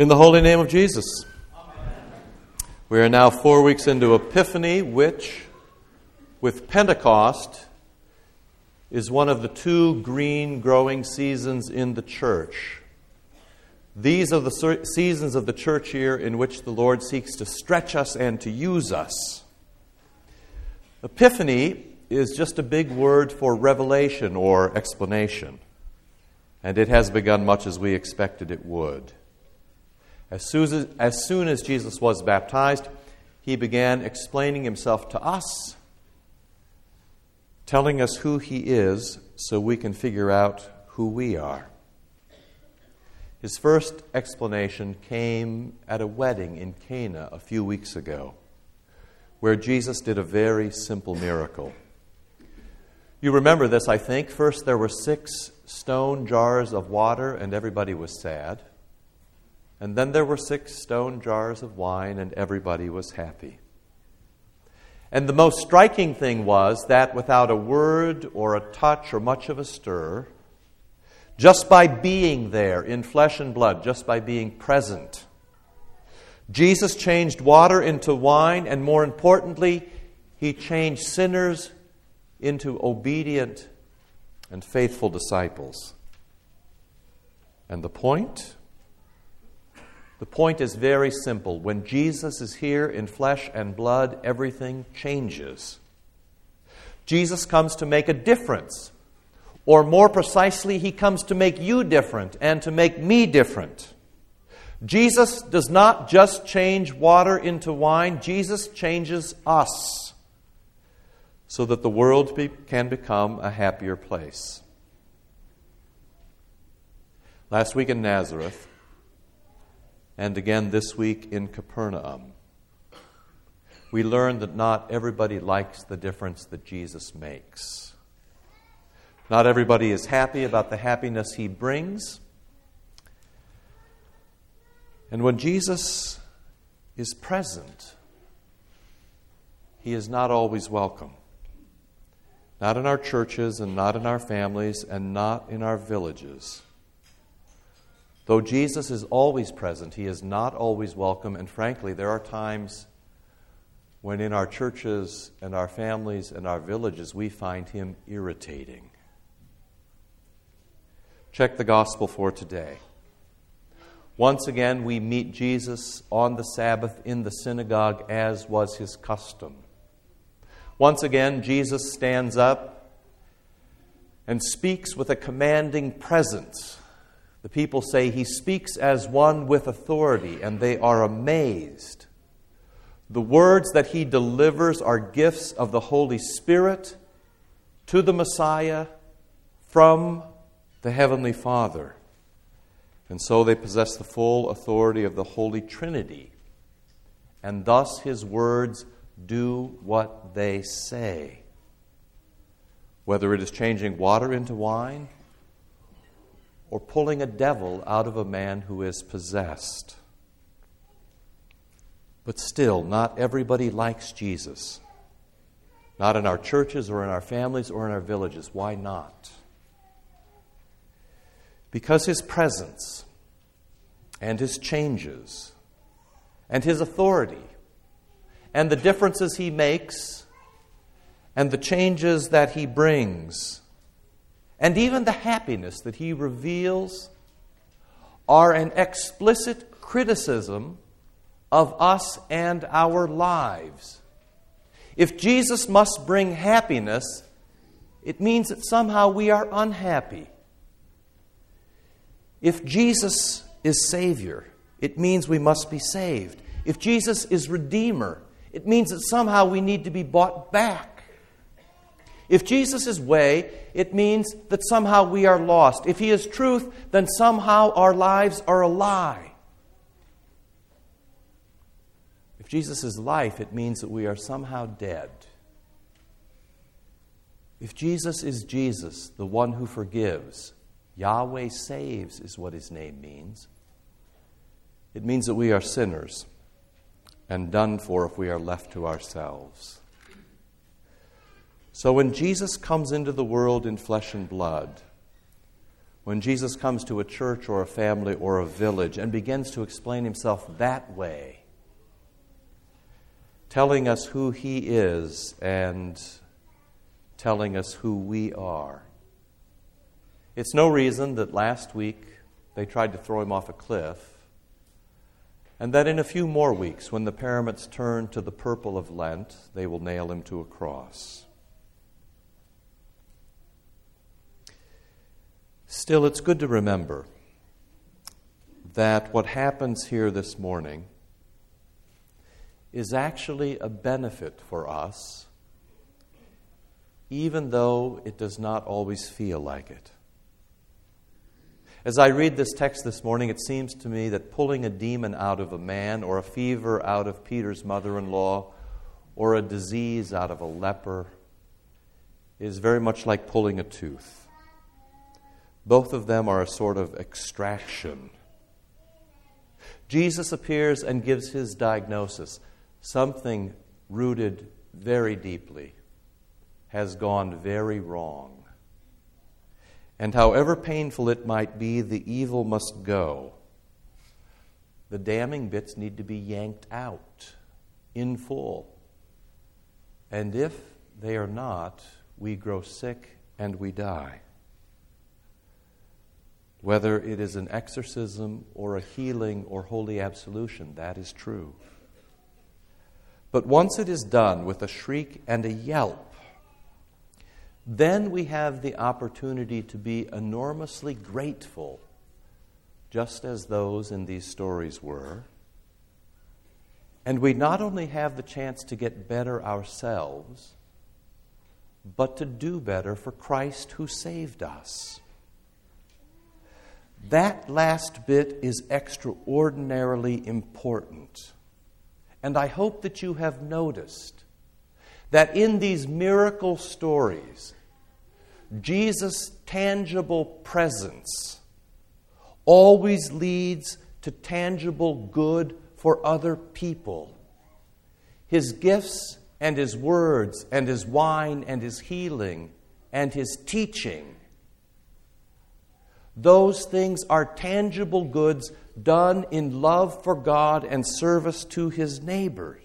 In the holy name of Jesus. We are now four weeks into Epiphany, which, with Pentecost, is one of the two green growing seasons in the church. These are the seasons of the church year in which the Lord seeks to stretch us and to use us. Epiphany is just a big word for revelation or explanation, and it has begun much as we expected it would. As soon as, as soon as Jesus was baptized, he began explaining himself to us, telling us who he is so we can figure out who we are. His first explanation came at a wedding in Cana a few weeks ago, where Jesus did a very simple miracle. You remember this, I think. First, there were six stone jars of water, and everybody was sad. And then there were six stone jars of wine, and everybody was happy. And the most striking thing was that without a word or a touch or much of a stir, just by being there in flesh and blood, just by being present, Jesus changed water into wine, and more importantly, he changed sinners into obedient and faithful disciples. And the point? The point is very simple. When Jesus is here in flesh and blood, everything changes. Jesus comes to make a difference. Or more precisely, he comes to make you different and to make me different. Jesus does not just change water into wine, Jesus changes us so that the world be, can become a happier place. Last week in Nazareth, and again this week in Capernaum. We learn that not everybody likes the difference that Jesus makes. Not everybody is happy about the happiness he brings. And when Jesus is present, he is not always welcome. Not in our churches, and not in our families, and not in our villages. Though Jesus is always present, he is not always welcome, and frankly, there are times when in our churches and our families and our villages we find him irritating. Check the gospel for today. Once again, we meet Jesus on the Sabbath in the synagogue as was his custom. Once again, Jesus stands up and speaks with a commanding presence the people say he speaks as one with authority, and they are amazed. The words that he delivers are gifts of the Holy Spirit to the Messiah from the Heavenly Father. And so they possess the full authority of the Holy Trinity. And thus his words do what they say. Whether it is changing water into wine, or pulling a devil out of a man who is possessed. But still, not everybody likes Jesus. Not in our churches or in our families or in our villages. Why not? Because his presence and his changes and his authority and the differences he makes and the changes that he brings and even the happiness that he reveals are an explicit criticism of us and our lives. If Jesus must bring happiness, it means that somehow we are unhappy. If Jesus is Savior, it means we must be saved. If Jesus is Redeemer, it means that somehow we need to be bought back. If Jesus is way, it means that somehow we are lost. If he is truth, then somehow our lives are a lie. If Jesus is life, it means that we are somehow dead. If Jesus is Jesus, the one who forgives, Yahweh saves is what his name means. It means that we are sinners and done for if we are left to ourselves. So when Jesus comes into the world in flesh and blood, when Jesus comes to a church or a family or a village and begins to explain himself that way, telling us who he is and telling us who we are. It's no reason that last week they tried to throw him off a cliff, and that in a few more weeks, when the paraments turn to the purple of Lent, they will nail him to a cross. Still, it's good to remember that what happens here this morning is actually a benefit for us, even though it does not always feel like it. As I read this text this morning, it seems to me that pulling a demon out of a man, or a fever out of Peter's mother in law, or a disease out of a leper is very much like pulling a tooth. Both of them are a sort of extraction. Jesus appears and gives his diagnosis. Something rooted very deeply has gone very wrong. And however painful it might be, the evil must go. The damning bits need to be yanked out in full. And if they are not, we grow sick and we die whether it is an exorcism or a healing or holy absolution, that is true. But once it is done with a shriek and a yelp, then we have the opportunity to be enormously grateful, just as those in these stories were. And we not only have the chance to get better ourselves, but to do better for Christ who saved us. That last bit is extraordinarily important. And I hope that you have noticed that in these miracle stories, Jesus' tangible presence always leads to tangible good for other people. His gifts and his words and his wine and his healing and his teaching those things are tangible goods done in love for God and service to his neighbors.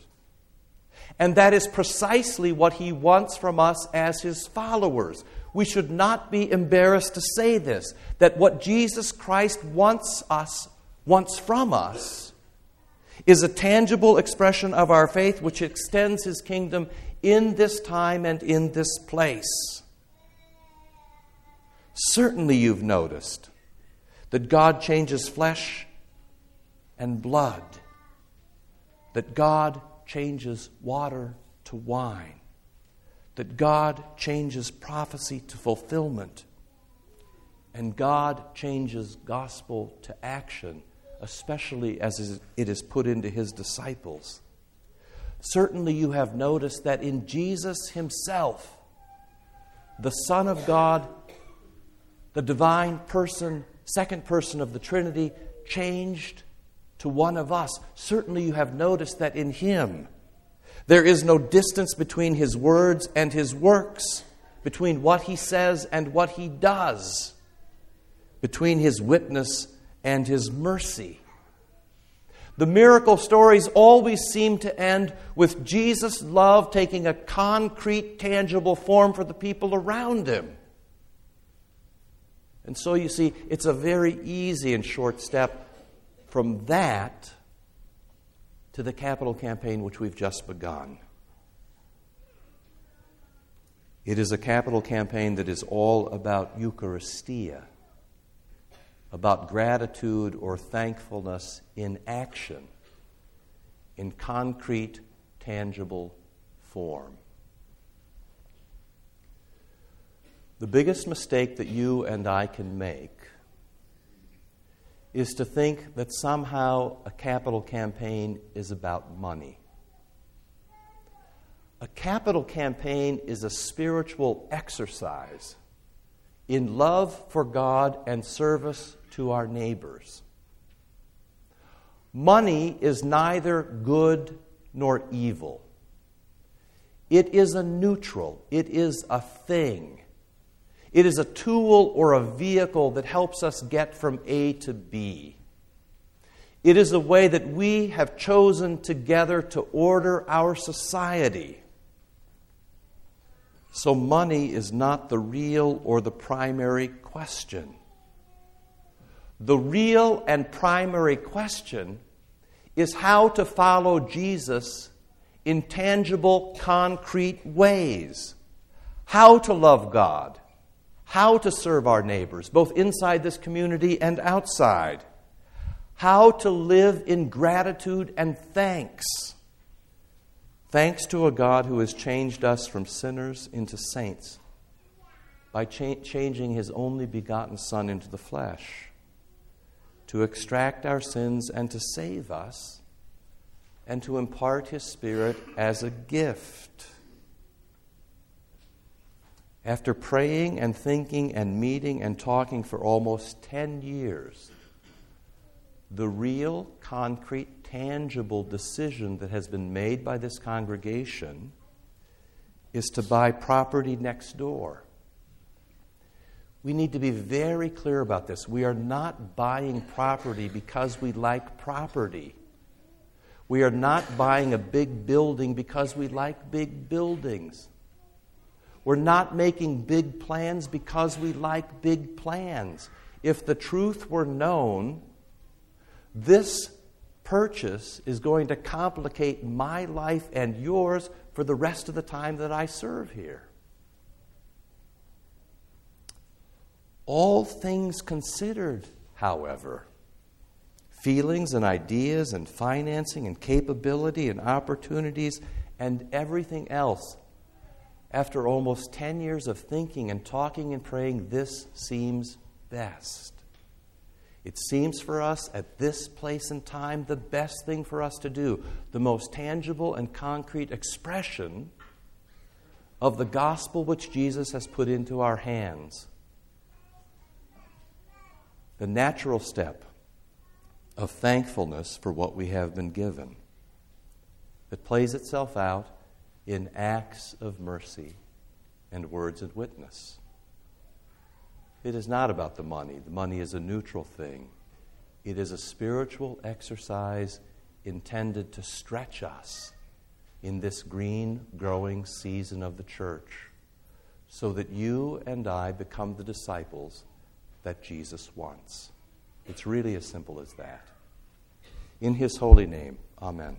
And that is precisely what he wants from us as his followers. We should not be embarrassed to say this that what Jesus Christ wants us wants from us is a tangible expression of our faith which extends his kingdom in this time and in this place. Certainly, you've noticed that God changes flesh and blood, that God changes water to wine, that God changes prophecy to fulfillment, and God changes gospel to action, especially as it is put into his disciples. Certainly, you have noticed that in Jesus himself, the Son of God the divine person, second person of the Trinity, changed to one of us. Certainly, you have noticed that in Him there is no distance between His words and His works, between what He says and what He does, between His witness and His mercy. The miracle stories always seem to end with Jesus' love taking a concrete, tangible form for the people around him. And so you see, it's a very easy and short step from that to the capital campaign which we've just begun. It is a capital campaign that is all about Eucharistia, about gratitude or thankfulness in action, in concrete, tangible form. The biggest mistake that you and I can make is to think that somehow a capital campaign is about money. A capital campaign is a spiritual exercise in love for God and service to our neighbors. Money is neither good nor evil. It is a neutral, it is a thing. It is a tool or a vehicle that helps us get from A to B. It is a way that we have chosen together to order our society. So, money is not the real or the primary question. The real and primary question is how to follow Jesus in tangible, concrete ways. How to love God. How to serve our neighbors, both inside this community and outside. How to live in gratitude and thanks. Thanks to a God who has changed us from sinners into saints by cha- changing his only begotten Son into the flesh to extract our sins and to save us, and to impart His Spirit as a gift. After praying and thinking and meeting and talking for almost 10 years, the real, concrete, tangible decision that has been made by this congregation is to buy property next door. We need to be very clear about this. We are not buying property because we like property. We are not buying a big building because we like big buildings. We're not making big plans because we like big plans. If the truth were known, this purchase is going to complicate my life and yours for the rest of the time that I serve here. All things considered, however, feelings and ideas and financing and capability and opportunities and everything else, after almost 10 years of thinking and talking and praying, this seems best. It seems for us at this place and time the best thing for us to do, the most tangible and concrete expression of the gospel which Jesus has put into our hands. The natural step of thankfulness for what we have been given. That plays itself out in acts of mercy and words of witness. It is not about the money. The money is a neutral thing. It is a spiritual exercise intended to stretch us in this green, growing season of the church so that you and I become the disciples that Jesus wants. It's really as simple as that. In his holy name, amen.